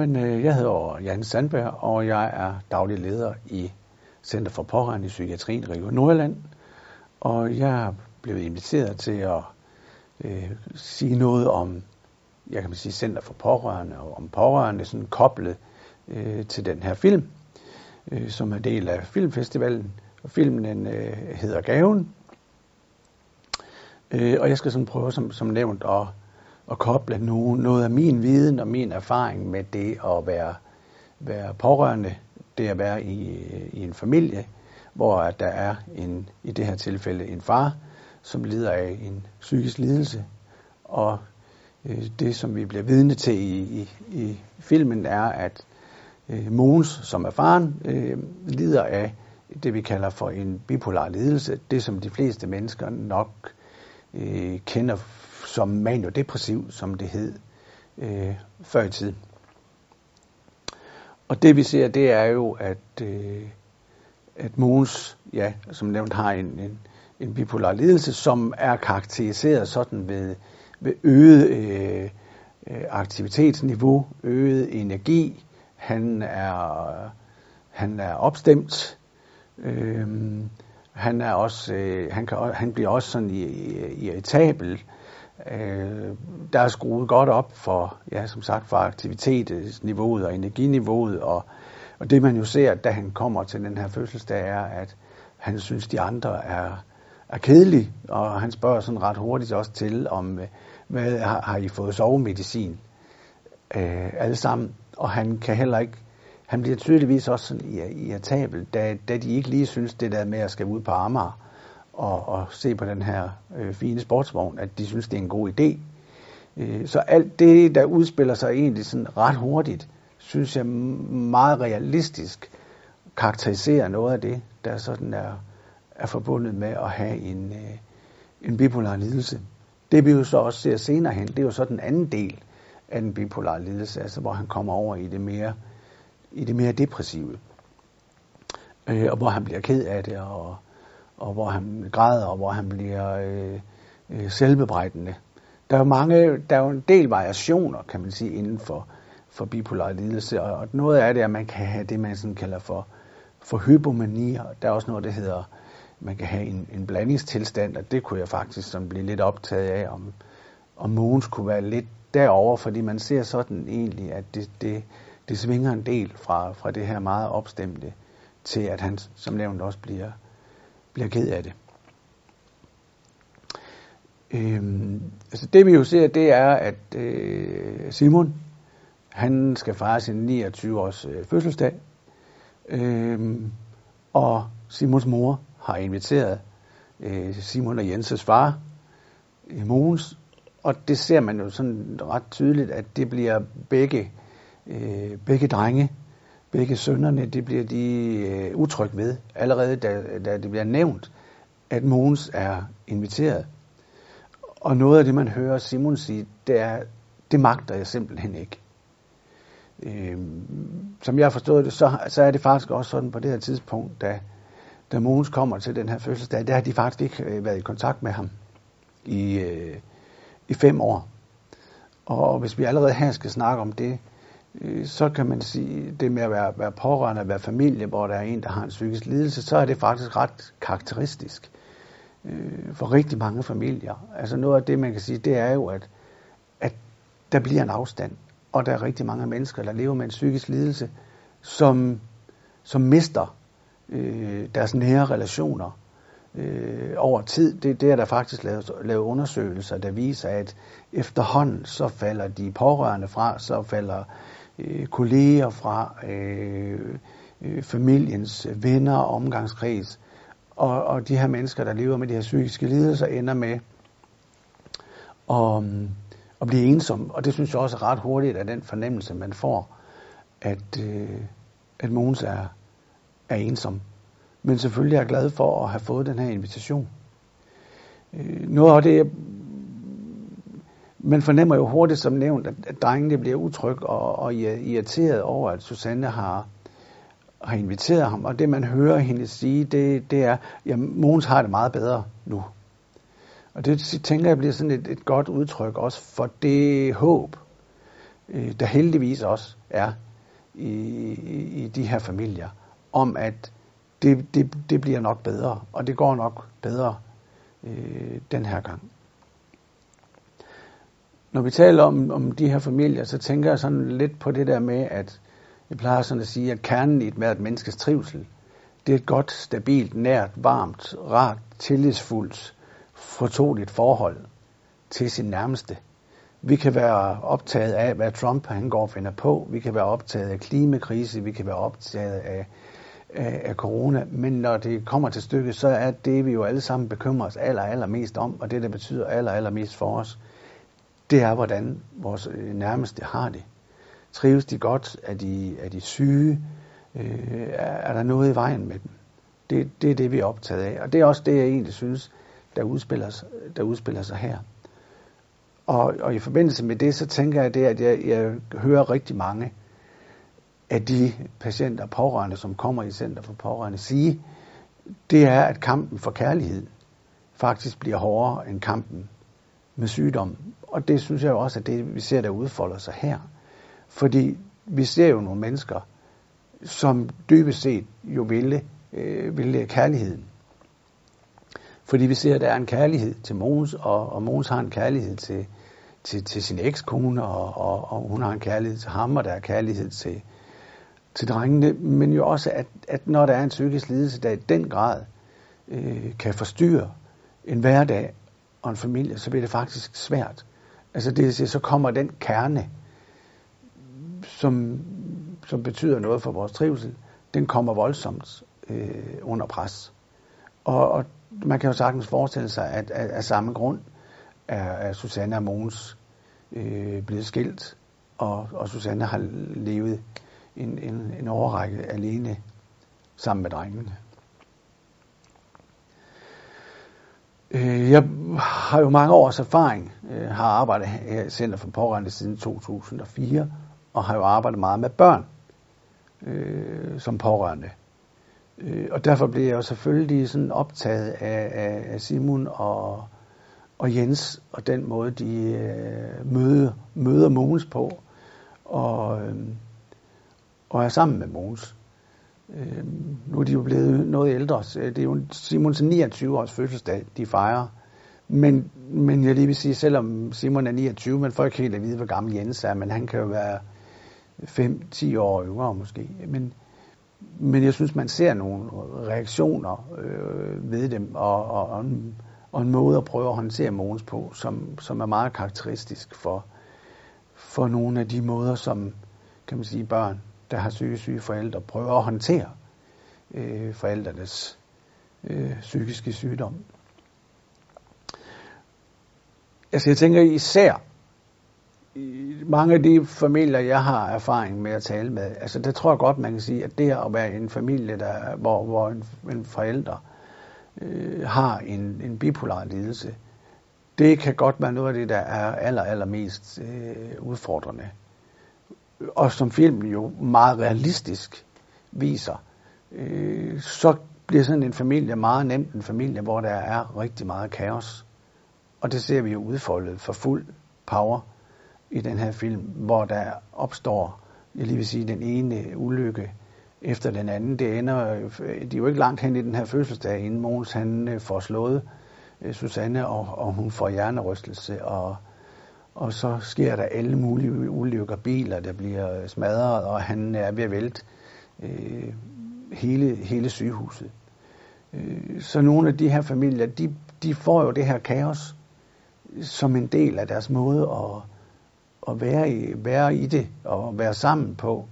Jamen, øh, jeg hedder Jan Sandberg, og jeg er daglig leder i Center for Pårørende i Psykiatrien Region Nordjylland. Og jeg er blevet inviteret til at øh, sige noget om, jeg kan sige, Center for Pårørende og om pårørende, sådan koblet øh, til den her film, øh, som er del af filmfestivalen. Og filmen den, øh, hedder Gaven. Øh, og jeg skal sådan prøve, som, som nævnt, at at koble nogen, noget af min viden og min erfaring med det at være, være pårørende, det at være i, i en familie, hvor der er en, i det her tilfælde en far, som lider af en psykisk lidelse. Og øh, det, som vi bliver vidne til i, i, i filmen, er, at øh, Mogens, som er faren, øh, lider af det, vi kalder for en bipolar lidelse. Det, som de fleste mennesker nok øh, kender som maniodepressiv, som det hed øh, før i tiden. Og det vi ser, det er jo, at, øh, at Mogens, ja, som nævnt, har en, en, en bipolar lidelse, som er karakteriseret sådan ved, ved øget øh, øh aktivitetsniveau, øget energi. Han er, han er opstemt. Øh, han er også, øh, han, kan, han bliver også sådan irritabel. Øh, der er skruet godt op for, ja, som sagt, for aktivitetsniveauet og energiniveauet, og, og det man jo ser, da han kommer til den her fødselsdag, er, at han synes, de andre er, er kedelige, og han spørger sådan ret hurtigt også til, om hvad har, har I fået sovemedicin øh, alle sammen, og han kan heller ikke, han bliver tydeligvis også sådan irritabel, da, da de ikke lige synes det der med at skal ud på Amager, og, og se på den her øh, fine sportsvogn, at de synes, det er en god idé. Øh, så alt det, der udspiller sig egentlig sådan ret hurtigt, synes jeg meget realistisk karakteriserer noget af det, der sådan er, er forbundet med at have en, øh, en bipolar lidelse. Det vi jo så også ser senere hen, det er jo så den anden del af den bipolare lidelse, altså hvor han kommer over i det mere, i det mere depressive. Øh, og hvor han bliver ked af det, og, og hvor han græder, og hvor han bliver øh, øh, selvbebrejdende. Der er, mange, der er jo en del variationer, kan man sige, inden for, for bipolar lidelse, og noget af det er, at man kan have det, man sådan kalder for, for hypomani, og der er også noget, der hedder, man kan have en, en blandingstilstand, og det kunne jeg faktisk sådan blive lidt optaget af, om, om Mogens kunne være lidt derover, fordi man ser sådan egentlig, at det, det, det svinger en del fra, fra det her meget opstemte, til at han som nævnt også bliver, bliver ked af det. Øhm, altså det vi jo ser, det er, at øh, Simon, han skal fejre sin 29 års øh, fødselsdag, øhm, og Simons mor har inviteret øh, Simon og Jenses far, øh, Mogens, og det ser man jo sådan ret tydeligt, at det bliver begge, øh, begge drenge, begge sønderne, det bliver de øh, utryg ved, allerede da, da det bliver nævnt, at Mogens er inviteret. Og noget af det, man hører Simon sige, det er, det magter jeg simpelthen ikke. Øh, som jeg har forstået det, så, så er det faktisk også sådan på det her tidspunkt, da, da Mogens kommer til den her fødselsdag, der har de faktisk ikke øh, været i kontakt med ham i, øh, i fem år. Og hvis vi allerede her skal snakke om det, Øh, så kan man sige, det med at være, være pårørende, at være familie, hvor der er en, der har en psykisk lidelse, så er det faktisk ret karakteristisk øh, for rigtig mange familier. Altså noget af det, man kan sige, det er jo, at, at der bliver en afstand, og der er rigtig mange mennesker, der lever med en psykisk lidelse, som, som mister øh, deres nære relationer øh, over tid. Det, det er der faktisk lavet, lavet undersøgelser, der viser, at efterhånden så falder de pårørende fra, så falder øh, kolleger fra, øh, øh, familiens venner og omgangskreds. Og, og de her mennesker, der lever med de her psykiske lidelser, ender med at, at blive ensomme. Og det synes jeg også er ret hurtigt af den fornemmelse, man får, at, øh, at Mogens er, er ensom. Men selvfølgelig er jeg glad for at have fået den her invitation. Øh, noget af det, man fornemmer jo hurtigt som nævnt, at, drengene bliver utrygge og, og irriteret over, at Susanne har, har inviteret ham. Og det man hører hende sige, det, det er, at Mogens har det meget bedre nu. Og det tænker jeg bliver sådan et, et godt udtryk også for det håb, øh, der heldigvis også er i, i, i de her familier, om at det, det, det bliver nok bedre, og det går nok bedre øh, den her gang. Når vi taler om, om de her familier, så tænker jeg sådan lidt på det der med, at jeg plejer sådan at sige, at kernen i et, et menneskes trivsel, det er et godt, stabilt, nært, varmt, rart, tillidsfuldt, fortroligt forhold til sin nærmeste. Vi kan være optaget af, hvad Trump han går og finder på. Vi kan være optaget af klimakrise. Vi kan være optaget af, af, af corona. Men når det kommer til stykket, så er det, vi jo alle sammen bekymrer os aller, aller mest om, og det, der betyder aller, aller mest for os, det er, hvordan vores øh, nærmeste har det. Trives de godt? Er de, er de syge? Øh, er der noget i vejen med dem? Det, det er det, vi er optaget af. Og det er også det, jeg egentlig synes, der udspiller, der udspiller sig her. Og, og i forbindelse med det, så tænker jeg det, at jeg, jeg hører rigtig mange af de patienter og pårørende, som kommer i Center for Pårørende, sige, det er, at kampen for kærlighed faktisk bliver hårdere end kampen med sygdom. Og det synes jeg også, at det, vi ser, der udfolder sig her. Fordi vi ser jo nogle mennesker, som dybest set jo ville, øh, ville kærligheden. Fordi vi ser, at der er en kærlighed til Mons, og, og Mons har en kærlighed til, til, til sin ekskone, og, og, og hun har en kærlighed til ham, og der er kærlighed til, til drengene, men jo også, at, at når der er en psykisk lidelse, der i den grad øh, kan forstyrre en hverdag og en familie, så bliver det faktisk svært. Altså det vil sige, så kommer den kerne, som, som betyder noget for vores trivsel, den kommer voldsomt øh, under pres. Og, og man kan jo sagtens forestille sig, at af, af samme grund er, er Susanne og Mogens øh, blevet skilt, og, og Susanne har levet en, en, en overrække alene sammen med drengene. Øh, Øh, jeg har jo mange års erfaring, øh, har arbejdet her i Center for Pårørende siden 2004, og har jo arbejdet meget med børn øh, som pårørende. Øh, og derfor blev jeg jo selvfølgelig sådan optaget af, af, af Simon og, og Jens, og den måde, de øh, møder, møder Mogens på, og, øh, og er sammen med Mogens. Øh, nu er de jo blevet noget ældre. Det er jo Simons 29 års fødselsdag, de fejrer. Men, men jeg lige vil sige, selvom Simon er 29, men folk helt at vide, hvor gammel Jens er, men han kan jo være 5-10 år yngre måske. Men, men jeg synes, man ser nogle reaktioner øh, ved dem, og, og, og, en, og en måde at prøve at håndtere Mogens på, som, som er meget karakteristisk for, for nogle af de måder, som kan man sige, børn, der har syge, syge forældre, prøver at håndtere øh, forældrenes øh, psykiske sygdom. Altså jeg tænker især, i mange af de familier, jeg har erfaring med at tale med, altså der tror jeg godt, man kan sige, at det at være en familie, der, hvor, hvor en, en forælder øh, har en, en bipolar lidelse, det kan godt være noget af det, der er aller, allermest øh, udfordrende. Og som filmen jo meget realistisk viser, øh, så bliver sådan en familie meget nemt en familie, hvor der er rigtig meget kaos. Og det ser vi jo udfoldet for fuld power i den her film, hvor der opstår, jeg lige vil sige, den ene ulykke efter den anden. Det ender, øh, de er jo ikke langt hen i den her fødselsdag, inden Måns han øh, får slået øh, Susanne, og, og hun får hjernerystelse, og, og så sker der alle mulige ulykker, biler, der bliver smadret, og han er ved at vælte øh, hele, hele sygehuset. Øh, så nogle af de her familier, de, de får jo det her kaos som en del af deres måde at, at være, i, være i det og være sammen på.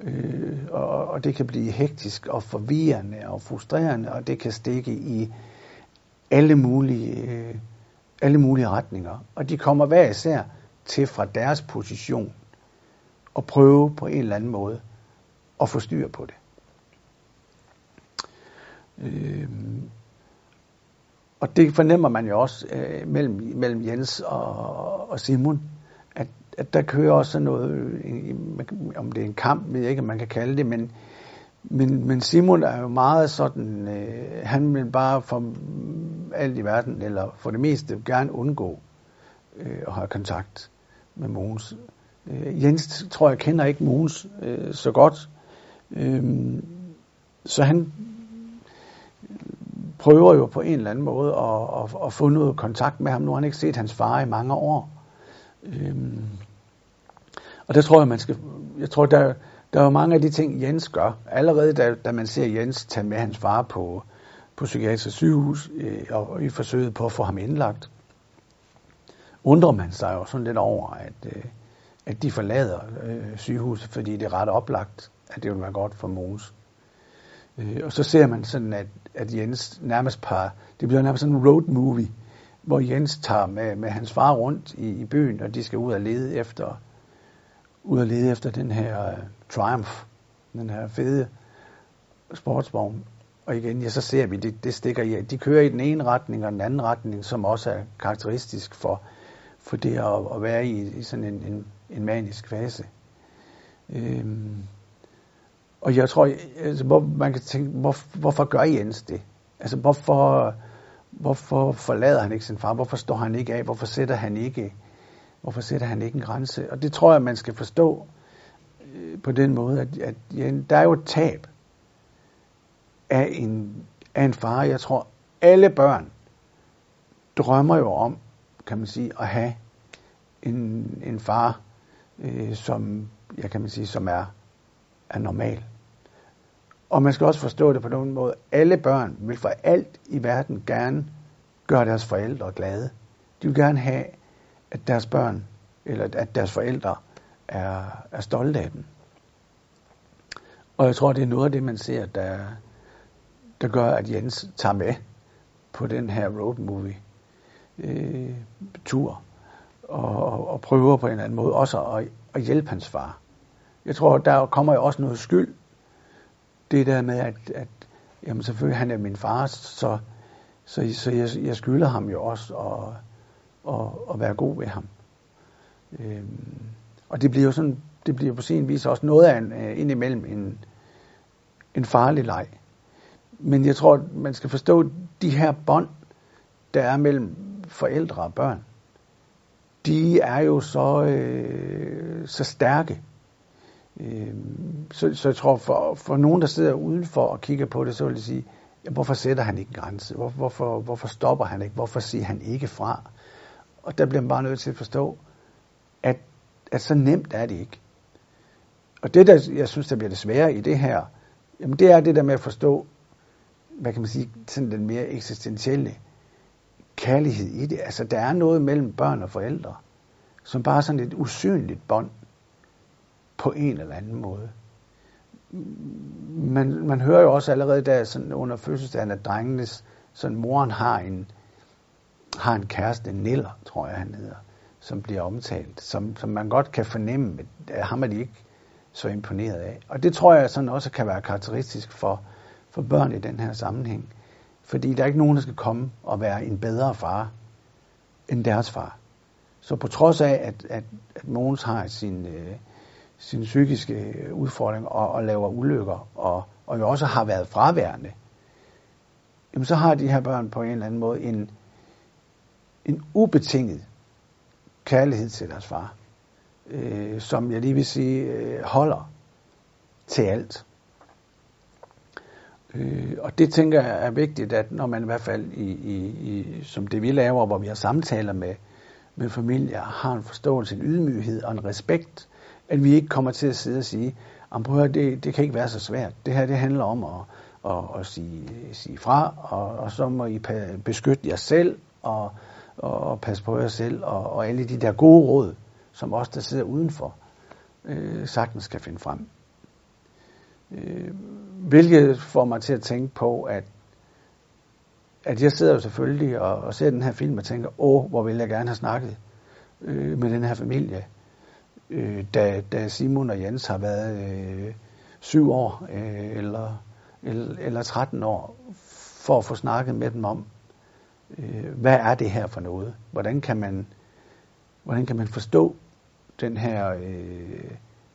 Øh, og, og det kan blive hektisk og forvirrende og frustrerende, og det kan stikke i alle mulige, øh, alle mulige retninger. Og de kommer hver især til fra deres position og prøve på en eller anden måde at få styr på det. Øh, og det fornemmer man jo også øh, mellem, mellem Jens og, og Simon, at, at der kører også noget, øh, om det er en kamp, ved jeg ikke, om man kan kalde det, men, men, men Simon er jo meget sådan, øh, han vil bare for alt i verden, eller for det meste gerne undgå øh, at have kontakt med Mogens. Øh, Jens, tror jeg, kender ikke Mogens øh, så godt. Øh, så han prøver jo på en eller anden måde at, at, at få noget kontakt med ham. Nu har han ikke set hans far i mange år. Øh, og der tror jeg, man skal, jeg tror, der, der er mange af de ting, Jens gør. Allerede da, da man ser Jens tage med hans far på, på psykiatrisk sygehus øh, og i forsøget på at få ham indlagt, undrer man sig jo sådan lidt over, at, øh, at de forlader øh, sygehuset, fordi det er ret oplagt, at det vil være godt for Mogens. Øh, og så ser man sådan, at, at Jens nærmest par, det bliver nærmest sådan en road movie, hvor Jens tager med, med hans far rundt i, i byen, og de skal ud og lede efter, ud og lede efter den her uh, Triumph, den her fede sportsvogn. Og igen, ja, så ser vi, det, det stikker i, de kører i den ene retning og den anden retning, som også er karakteristisk for, for det at, at være i, i sådan en, en, en manisk fase. Øhm, og jeg tror, altså, hvor man kan tænke, hvor, hvorfor gør Jens det? Altså, hvorfor, hvorfor forlader han ikke sin far? Hvorfor står han ikke af? Hvorfor sætter han ikke, hvorfor sætter han ikke en grænse? Og det tror jeg, man skal forstå øh, på den måde, at, at ja, der er jo et tab af en, af en far. Jeg tror, alle børn drømmer jo om, kan man sige, at have en, en far, øh, som, ja, kan man sige, som er, er normal. Og man skal også forstå det på nogen måde. Alle børn vil for alt i verden gerne gøre deres forældre glade. De vil gerne have, at deres børn, eller at deres forældre er, er stolte af dem. Og jeg tror, det er noget af det, man ser, der, der gør, at Jens tager med på den her road movie øh, tur og, og prøver på en eller anden måde også at, at hjælpe hans far. Jeg tror, der kommer jo også noget skyld det der med, at, at jamen selvfølgelig han er min far, så, så, så jeg, jeg skylder ham jo også at, og, og være god ved ham. Øh, og det bliver jo sådan, det bliver på sin vis også noget af en, øh, indimellem en, en farlig leg. Men jeg tror, man skal forstå de her bånd, der er mellem forældre og børn. De er jo så, øh, så stærke, Øh, så, så jeg tror, for, for nogen, der sidder udenfor og kigger på det, så vil jeg sige, ja, hvorfor sætter han ikke en grænse? Hvor, hvorfor, hvorfor stopper han ikke? Hvorfor siger han ikke fra? Og der bliver man bare nødt til at forstå, at, at så nemt er det ikke. Og det, der jeg synes, der bliver det svære i det her, jamen det er det der med at forstå, hvad kan man sige, sådan den mere eksistentielle kærlighed i det. Altså, der er noget mellem børn og forældre, som bare er sådan et usynligt bånd, på en eller anden måde. Man, man hører jo også allerede der sådan under fødselsdagen, at drengenes, sådan moren har en, har en kæreste, Niller, tror jeg han hedder, som bliver omtalt, som, som man godt kan fornemme, at øh, ham er de ikke så imponeret af. Og det tror jeg sådan også kan være karakteristisk for, for børn i den her sammenhæng. Fordi der er ikke nogen, der skal komme og være en bedre far end deres far. Så på trods af, at, at, at Mogens har sin, øh, sin psykiske øh, udfordring og, og laver ulykker, og, og jo også har været fraværende, jamen så har de her børn på en eller anden måde en, en ubetinget kærlighed til deres far, øh, som jeg lige vil sige øh, holder til alt. Øh, og det tænker jeg er vigtigt, at når man i hvert fald i, i, i, som det vi laver, hvor vi har samtaler med, med familier, har en forståelse, en ydmyghed og en respekt at vi ikke kommer til at sidde og sige, prøv at det, det kan ikke være så svært. Det her det handler om at, at, at sige, sige fra, og, og så må I beskytte jer selv, og, og passe på jer selv, og, og alle de der gode råd, som os, der sidder udenfor, øh, sagtens skal finde frem. Øh, hvilket får mig til at tænke på, at, at jeg sidder jo selvfølgelig og, og ser den her film og tænker, åh, hvor vil jeg gerne have snakket øh, med den her familie øh, da, da Simon og Jens har været øh, syv år øh, eller, eller, eller 13 år, for at få snakket med dem om, øh, hvad er det her for noget? Hvordan kan man, hvordan kan man forstå den her øh,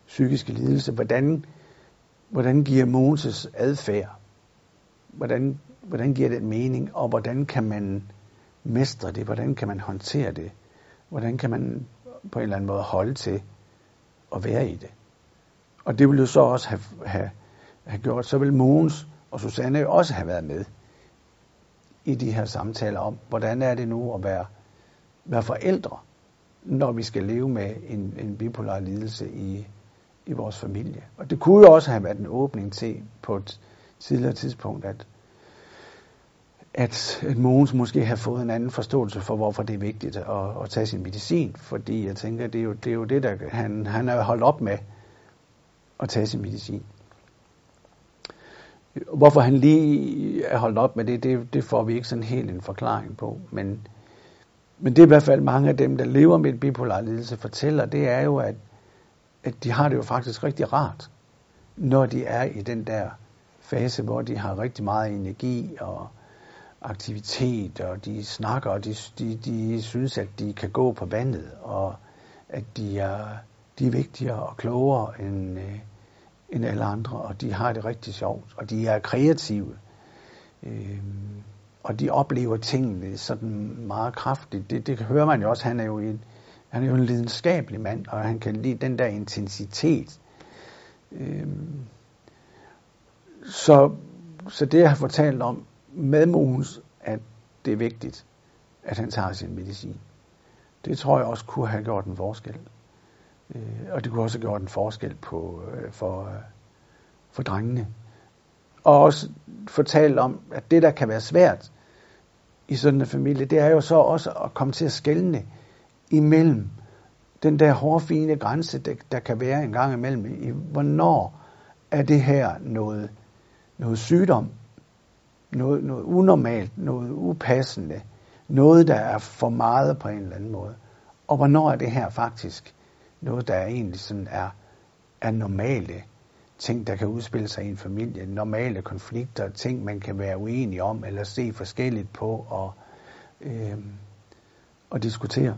psykiske lidelse? Hvordan, hvordan giver Moses adfærd? Hvordan, hvordan giver det mening? Og hvordan kan man mestre det? Hvordan kan man håndtere det? Hvordan kan man på en eller anden måde holde til at være i det. Og det ville jo så også have, have, have gjort, så vil Mogens og Susanne jo også have været med i de her samtaler om, hvordan er det nu at være, være forældre, når vi skal leve med en, en bipolar lidelse i, i vores familie. Og det kunne jo også have været en åbning til på et tidligere tidspunkt, at, at, at Mogens måske har fået en anden forståelse for, hvorfor det er vigtigt at, at tage sin medicin. Fordi jeg tænker, det er jo det, er jo det der han, han er holdt op med at tage sin medicin. Hvorfor han lige er holdt op med det, det, det får vi ikke sådan helt en forklaring på. Men, men det er i hvert fald mange af dem, der lever med et bipolar lidelse, fortæller, det er jo, at, at de har det jo faktisk rigtig rart, når de er i den der fase, hvor de har rigtig meget energi og aktivitet, og de snakker, og de, de, de synes, at de kan gå på vandet, og at de er, de er vigtigere og klogere end, øh, end alle andre, og de har det rigtig sjovt, og de er kreative, øh, og de oplever tingene sådan meget kraftigt. Det, det hører man jo også, han er jo en, han er jo en lidenskabelig mand, og han kan lide den der intensitet. Øh, så, så det jeg har fortalt om med Mogens, at det er vigtigt, at han tager sin medicin. Det tror jeg også kunne have gjort en forskel. Øh, og det kunne også have gjort en forskel på, øh, for, øh, for drengene. Og også fortalt om, at det, der kan være svært i sådan en familie, det er jo så også at komme til at skælne imellem den der hårfine grænse, der, der kan være en gang imellem, i hvornår er det her noget, noget sygdom, noget, noget unormalt, noget upassende, noget, der er for meget på en eller anden måde. Og hvornår er det her faktisk noget, der egentlig sådan er, er normale ting, der kan udspille sig i en familie, normale konflikter, ting, man kan være uenig om, eller se forskelligt på og, øh, og diskutere.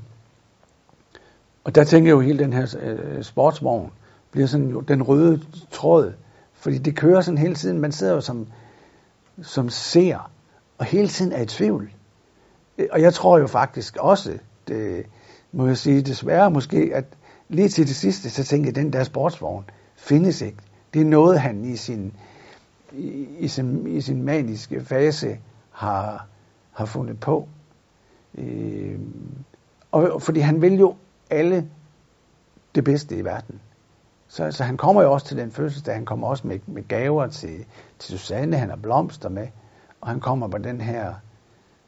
Og der tænker jeg jo, hele den her øh, sportsvogn bliver sådan jo den røde tråd, fordi det kører sådan hele tiden. Man sidder jo som, som ser, og hele tiden er i tvivl. Øh, og jeg tror jo faktisk også, det må jeg sige desværre måske, at lige til det sidste, så tænker jeg, den der sportsvogn findes ikke. Det er noget, han i sin, i, i sin, i sin maniske fase har, har fundet på. Øh, og fordi han vil jo alle det bedste i verden. Så, så han kommer jo også til den fødselsdag, han kommer også med, med gaver til, til Susanne, han har blomster med, og han kommer på den her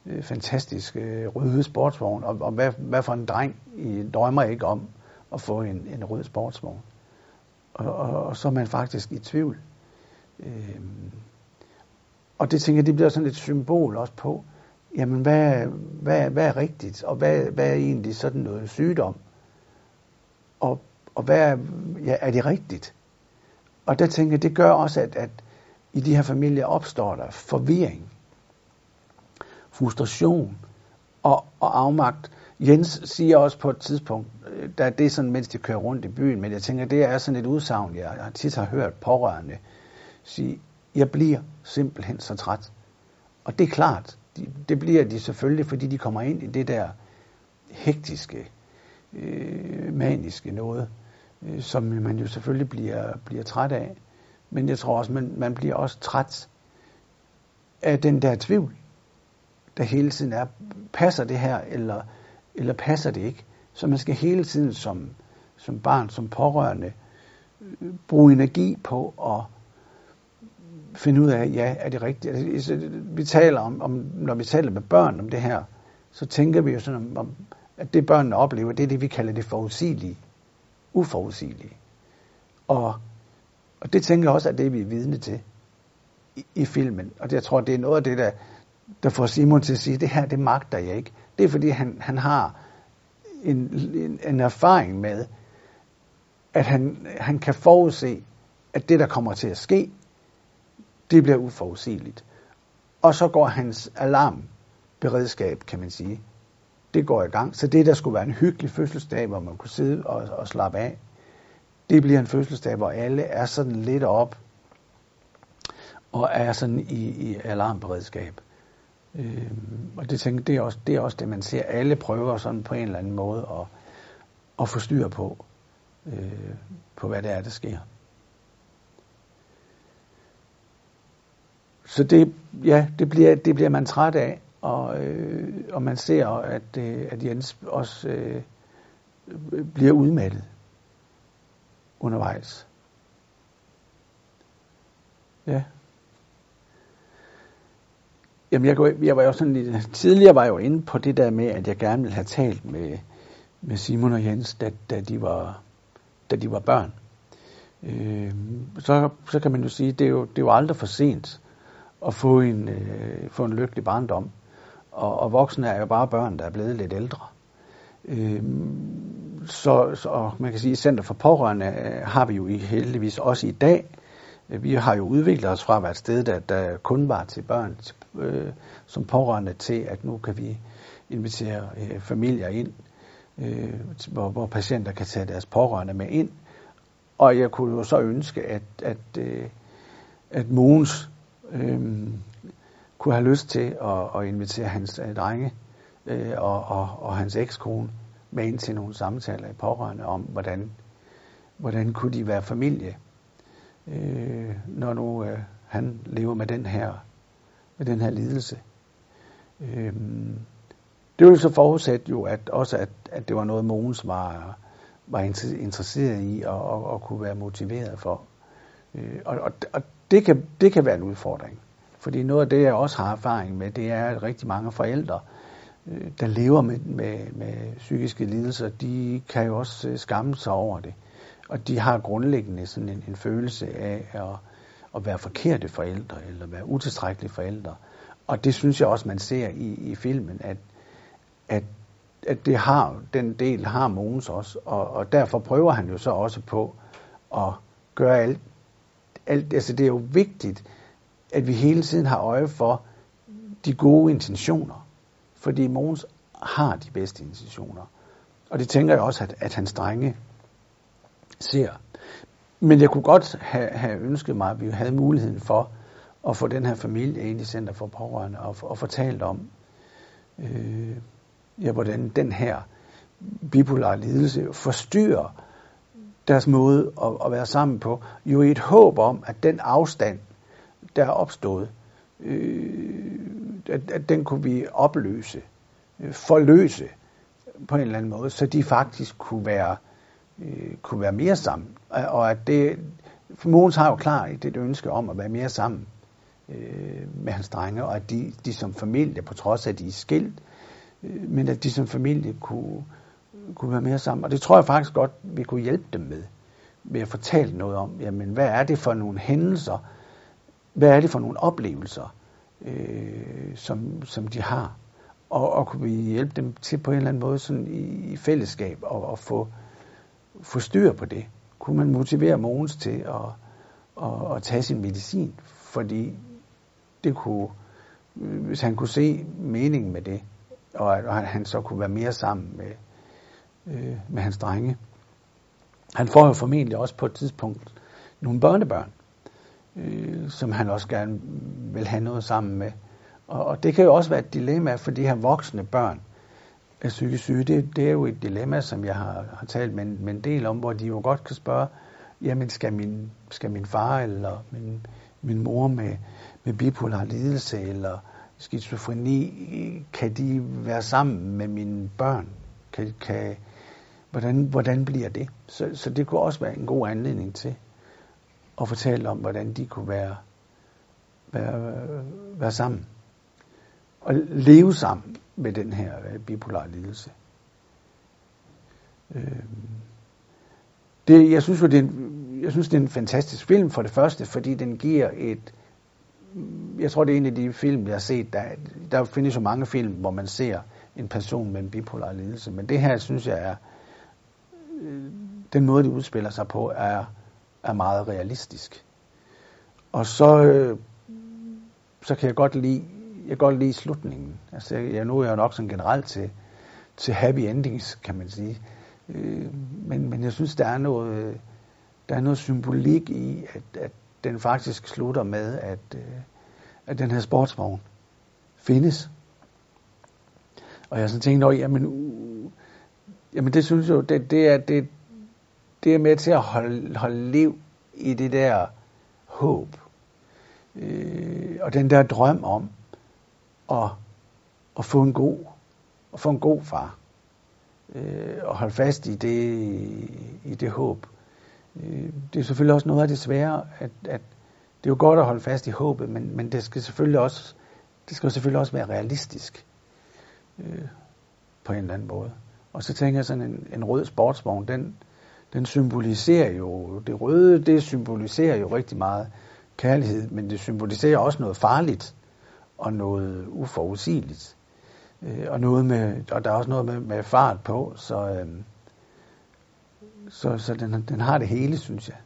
øh, fantastiske øh, røde sportsvogn, og, og hvad, hvad for en dreng I drømmer ikke om at få en, en rød sportsvogn. Og, og, og så er man faktisk i tvivl. Øh, og det tænker jeg, det bliver sådan et symbol også på, jamen hvad, hvad, hvad er rigtigt, og hvad, hvad er egentlig sådan noget sygdom? Og, og hvad er, ja, er det rigtigt? Og der tænker jeg, det gør også, at, at i de her familier opstår der forvirring, frustration og, og afmagt. Jens siger også på et tidspunkt, der, da det er sådan, mens de kører rundt i byen, men jeg tænker, det er sådan et udsagn, jeg tit har hørt pårørende sige, jeg bliver simpelthen så træt. Og det er klart, det bliver de selvfølgelig, fordi de kommer ind i det der hektiske, øh, maniske noget, øh, som man jo selvfølgelig bliver, bliver træt af. Men jeg tror også, man, man bliver også træt af den der tvivl, der hele tiden er, passer det her, eller, eller passer det ikke? Så man skal hele tiden som, som barn, som pårørende, bruge energi på at finde ud af, ja, er det rigtigt? Altså, altså vi taler om, om, når vi taler med børn om det her, så tænker vi jo sådan om, at det børnene oplever, det er det, vi kalder det forudsigelige, uforudsigelige. Og, og det tænker jeg også, at det vi er vidne til i, i filmen. Og det, jeg tror, det er noget af det, der, der får Simon til at sige, det her, det magter jeg ikke. Det er fordi, han, han har en, en, en erfaring med, at han, han kan forudse, at det, der kommer til at ske, det bliver uforudsigeligt. Og så går hans alarmberedskab, kan man sige, det går i gang. Så det, der skulle være en hyggelig fødselsdag, hvor man kunne sidde og, og slappe af, det bliver en fødselsdag, hvor alle er sådan lidt op og er sådan i, i alarmberedskab. Øh, og det, tænker, det, er også, det er også det, man ser. Alle prøver sådan på en eller anden måde at, at få styr på, øh, på, hvad det er, der sker. Så det, ja, det bliver, det bliver man træt af, og, øh, og man ser, at, øh, at Jens også øh, bliver udmattet undervejs. Ja. Jamen, jeg, jeg var jo sådan lidt, tidligere var jeg jo inde på det der med, at jeg gerne ville have talt med, med Simon og Jens, da, da, de, var, da de var børn. Øh, så, så kan man jo sige, det er jo, det er jo aldrig for sent at få en, øh, få en lykkelig barndom. Og, og voksne er jo bare børn, der er blevet lidt ældre. Øh, så, så man kan sige, at Center for Pårørende øh, har vi jo heldigvis også i dag. Øh, vi har jo udviklet os fra at være et sted, der, der kun var til børn øh, som pårørende til, at nu kan vi invitere øh, familier ind, øh, hvor, hvor patienter kan tage deres pårørende med ind. Og jeg kunne jo så ønske, at, at, øh, at Mogens øh, kunne have lyst til at, at invitere hans øh, drenge øh, og, og, og hans ekskone med ind til nogle samtaler i pårørende om, hvordan, hvordan kunne de være familie, øh, når nu øh, han lever med den her, med den her lidelse. Øh, det ville så forudsætte jo, at også at, at det var noget, Mogens var, var interesseret i og, og, og kunne være motiveret for. Øh, og, og, og det, kan, det kan være en udfordring. Fordi noget af det, jeg også har erfaring med, det er, at rigtig mange forældre, øh, der lever med, med, med psykiske lidelser, de kan jo også øh, skamme sig over det. Og de har grundlæggende sådan en, en følelse af at, at være forkerte forældre, eller være utilstrækkelige forældre. Og det synes jeg også, man ser i, i filmen, at, at, at det har, den del har Mogens også. Og, og derfor prøver han jo så også på at gøre alt, alt, altså det er jo vigtigt, at vi hele tiden har øje for de gode intentioner. Fordi Mogens har de bedste intentioner. Og det tænker jeg også, at, at hans drenge ser. Men jeg kunne godt have, have ønsket mig, at vi havde muligheden for at få den her familie ind i Center for Pårørende og, og fortalt om, øh, ja, hvordan den her bipolar lidelse forstyrrer deres måde at, at være sammen på, jo i et håb om, at den afstand, der er opstået, øh, at, at den kunne vi opløse, øh, forløse på en eller anden måde, så de faktisk kunne være, øh, kunne være mere sammen. Og at det, Mogens har jo klart det ønske om at være mere sammen øh, med hans drenge, og at de, de som familie, på trods af at de er skilt, øh, men at de som familie kunne, kunne være mere sammen. Og det tror jeg faktisk godt, vi kunne hjælpe dem med, ved at fortælle noget om, jamen hvad er det for nogle hændelser, hvad er det for nogle oplevelser, øh, som, som de har, og, og kunne vi hjælpe dem til på en eller anden måde sådan i, i fællesskab og, og få, få styr på det. Kunne man motivere Mogens til at, at, at tage sin medicin, fordi det kunne, hvis han kunne se meningen med det, og at han så kunne være mere sammen med, øh, med hans drenge. Han får jo formentlig også på et tidspunkt nogle børnebørn, øh, som han også gerne vil have noget sammen med. Og, og det kan jo også være et dilemma for de her voksne børn af psykisk syge. Det, det er jo et dilemma, som jeg har, har talt med, med en del om, hvor de jo godt kan spørge, jamen skal min, skal min far eller min, min mor med, med bipolar lidelse eller skizofreni, kan de være sammen med mine børn? Kan, kan, hvordan, hvordan bliver det? Så, så det kunne også være en god anledning til at fortælle om, hvordan de kunne være, være, være sammen at leve sammen med den her øh, bipolar lidelse. Øh, det, jeg synes jo, det er en, jeg synes, det er en fantastisk film for det første, fordi den giver et, jeg tror, det er en af de film, jeg har set, der, der findes jo mange film, hvor man ser en person med en bipolar lidelse, men det her, synes jeg, er, øh, den måde, det udspiller sig på, er, er meget realistisk. Og så, øh, så kan jeg godt lide, jeg kan godt lide slutningen. Altså, jeg, nu er jeg jo nok sådan generelt til, til happy endings, kan man sige. Øh, men, men jeg synes, der er noget, der er noget symbolik i, at, at den faktisk slutter med, at, øh, at den her sportsvogn findes. Og jeg har sådan tænkt, at jamen, uh, jamen det synes jeg jo, det, det, er, det, det er med til at holde, holde liv i det der håb. Øh, og den der drøm om at, at få en god, at få en god far. Øh, og holde fast i det, i det håb. Øh, det er selvfølgelig også noget af det svære, at, at det er jo godt at holde fast i håbet, men, men det skal selvfølgelig også, det skal selvfølgelig også være realistisk øh, på en eller anden måde. Og så tænker jeg sådan en, en rød sportsvogn, den, den symboliserer jo, det røde, det symboliserer jo rigtig meget kærlighed, men det symboliserer også noget farligt og noget uforudsigeligt. Øh, og, noget med, og der er også noget med, med fart på, så, øh, så, så den, den har det hele, synes jeg.